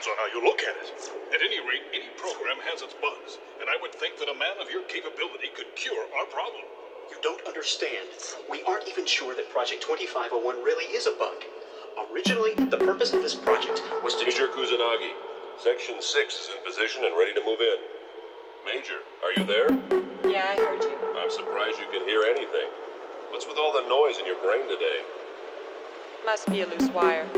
depends on how you look at it. At any rate, any program has its bugs, and I would think that a man of your capability could cure our problem. You don't understand. We aren't even sure that Project 2501 really is a bug. Originally, the purpose of this project was to. Major Kusanagi, Section 6 is in position and ready to move in. Major, are you there? Yeah, I heard you. I'm surprised you can hear anything. What's with all the noise in your brain today? Must be a loose wire.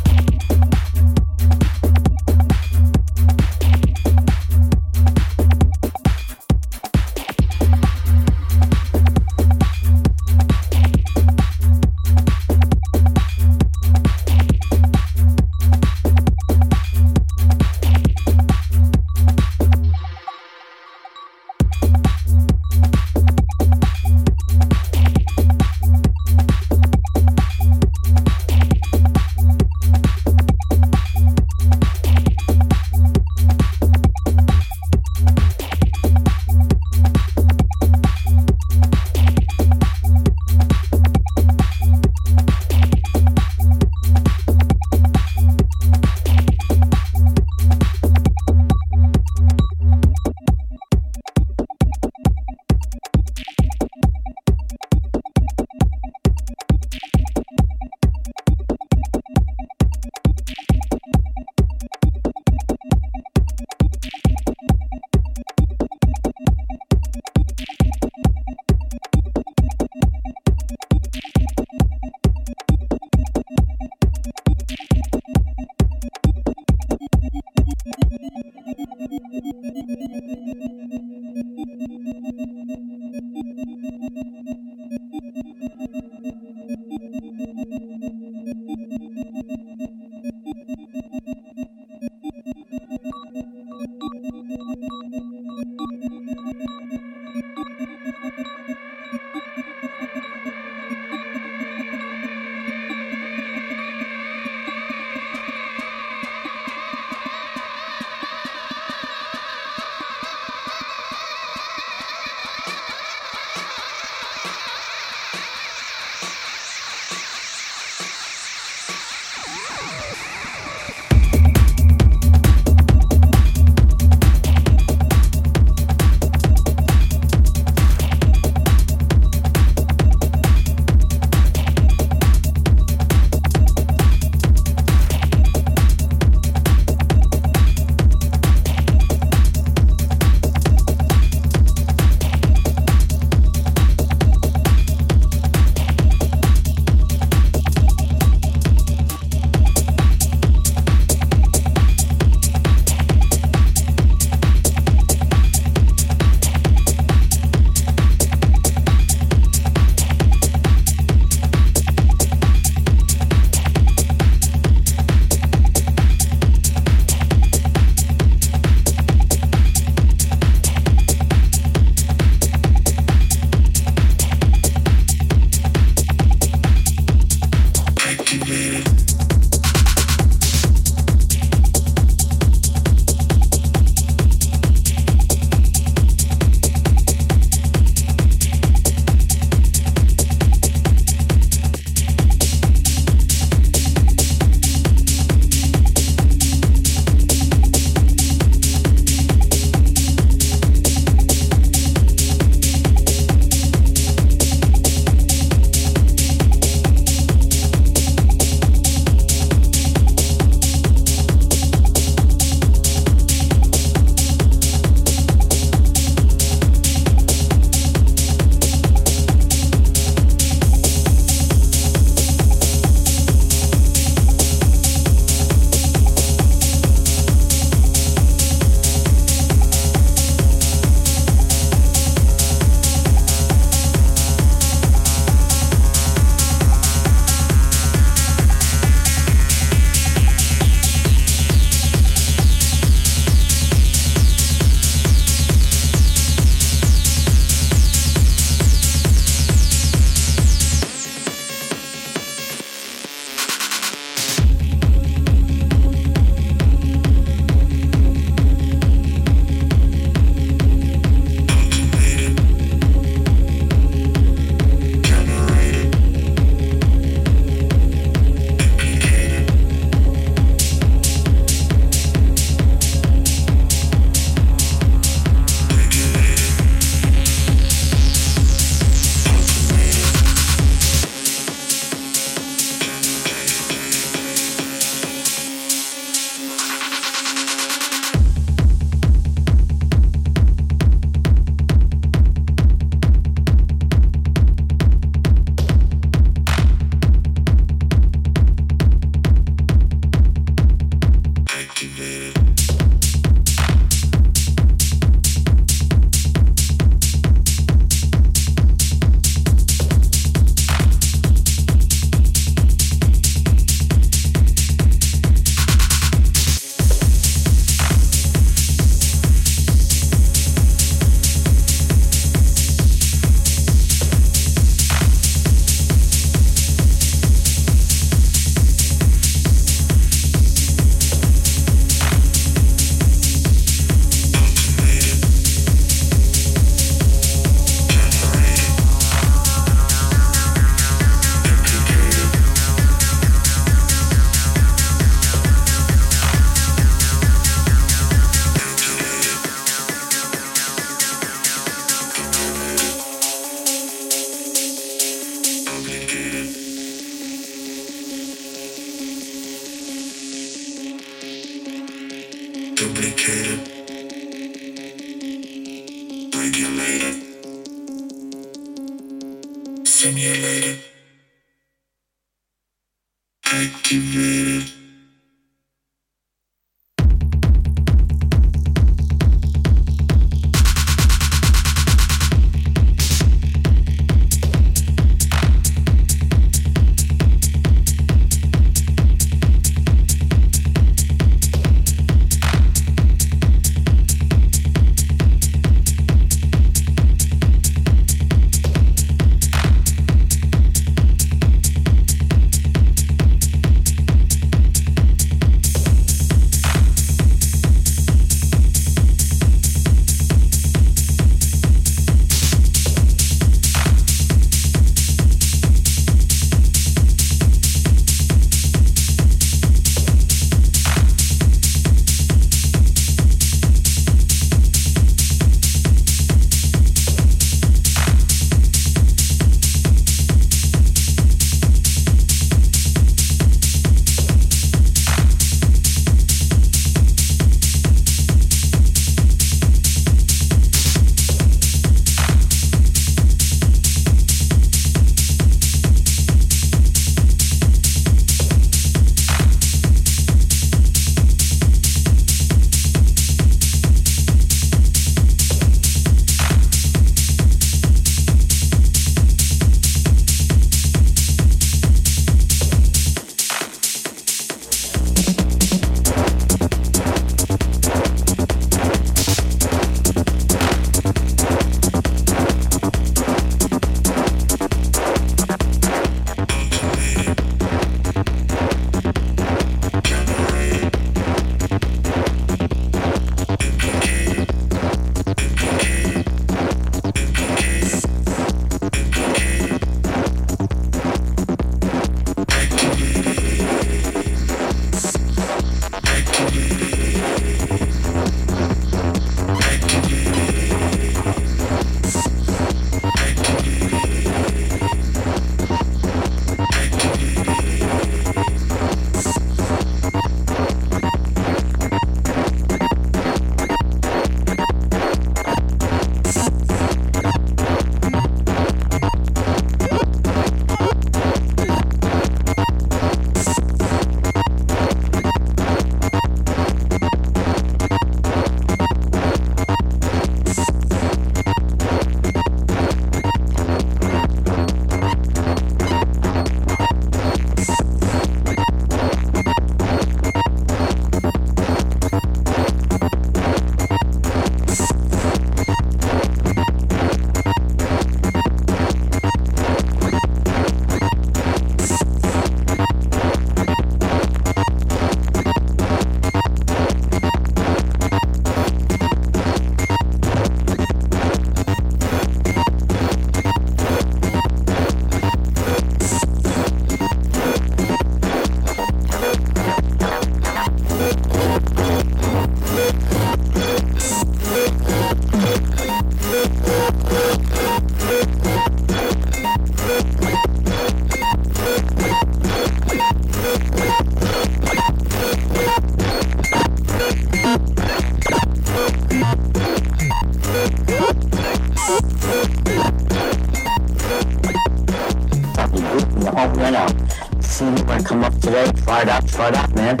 Try it out, man.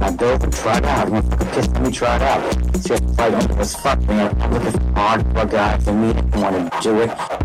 I dove and it out. One fucking pissed me, tried out. It's just fight on as fuck, man. I'm looking for hardcore out for me and want to do it.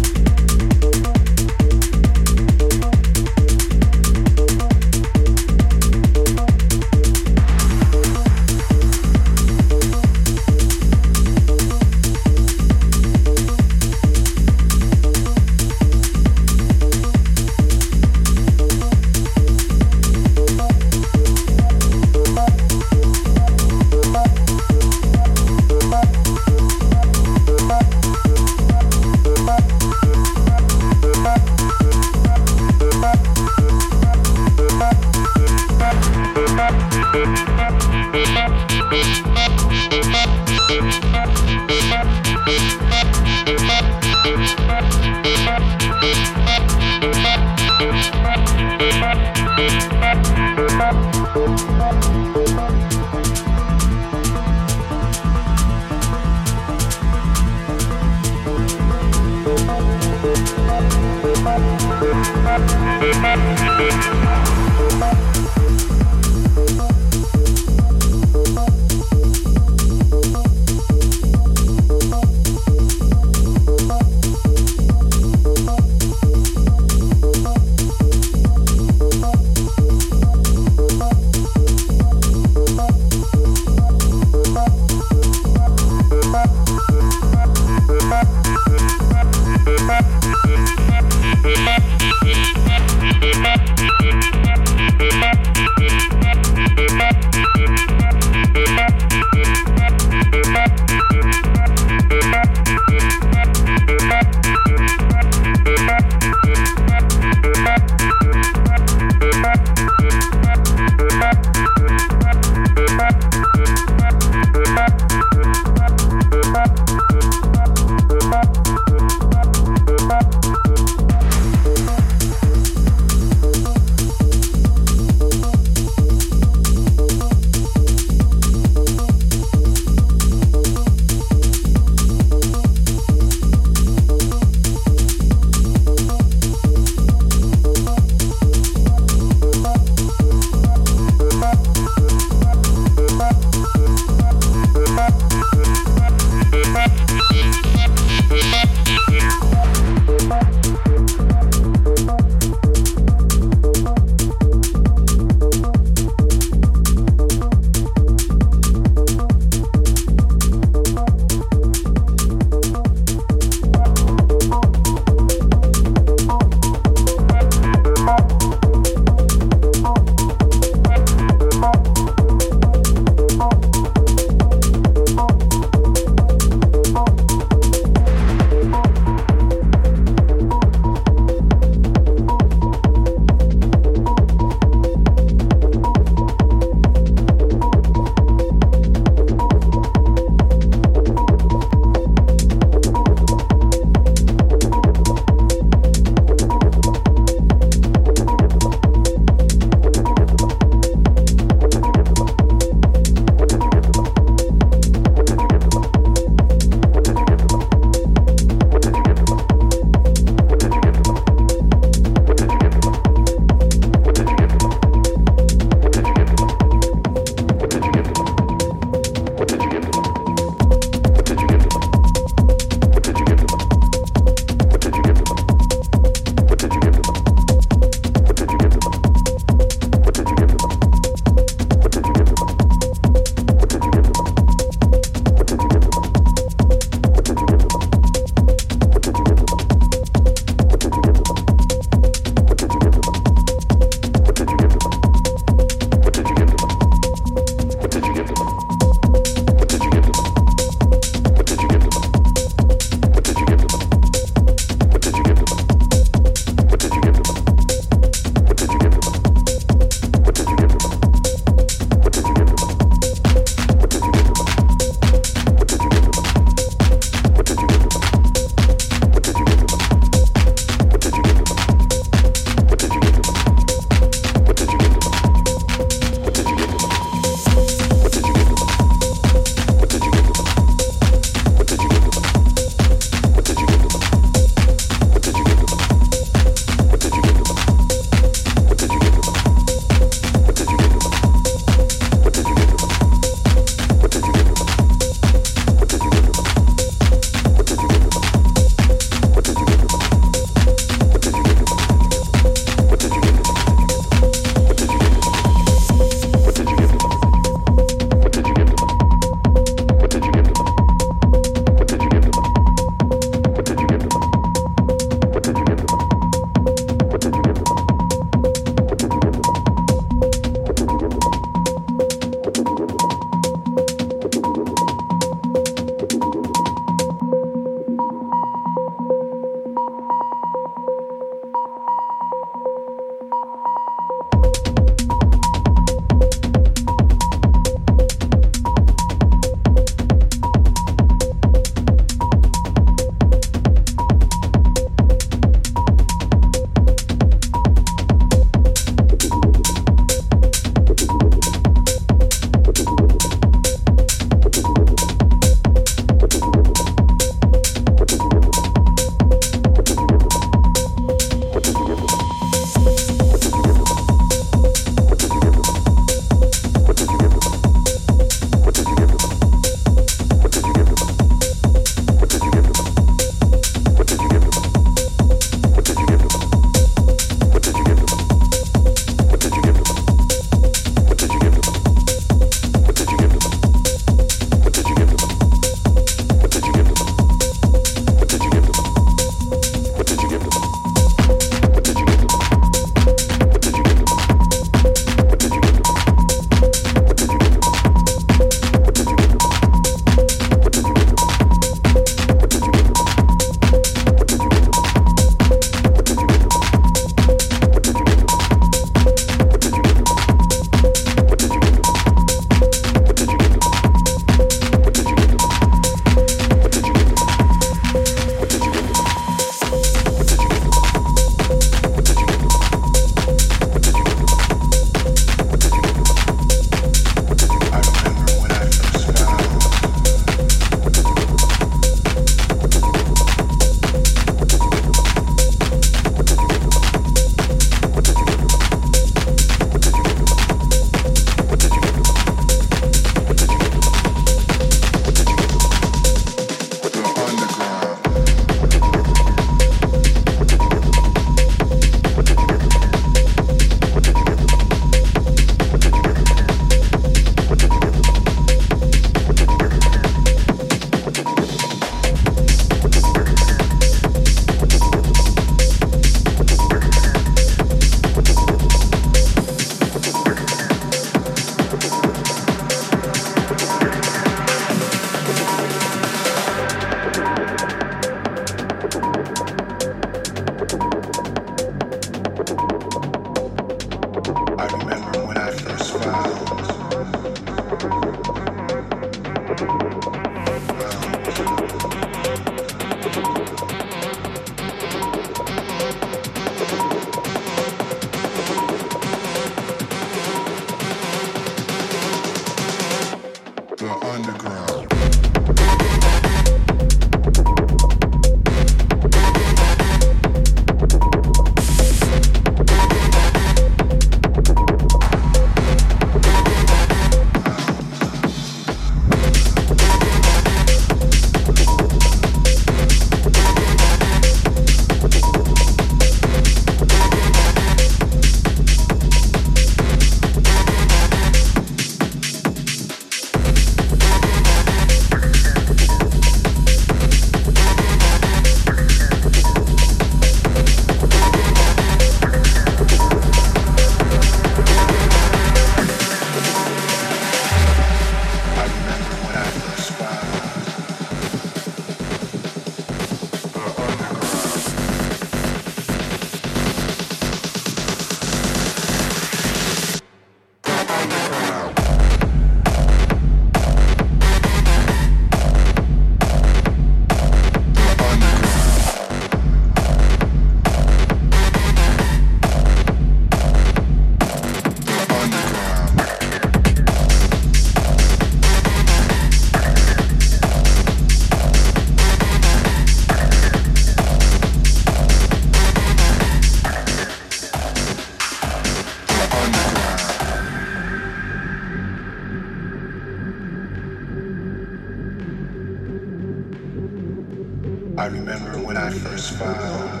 The underground.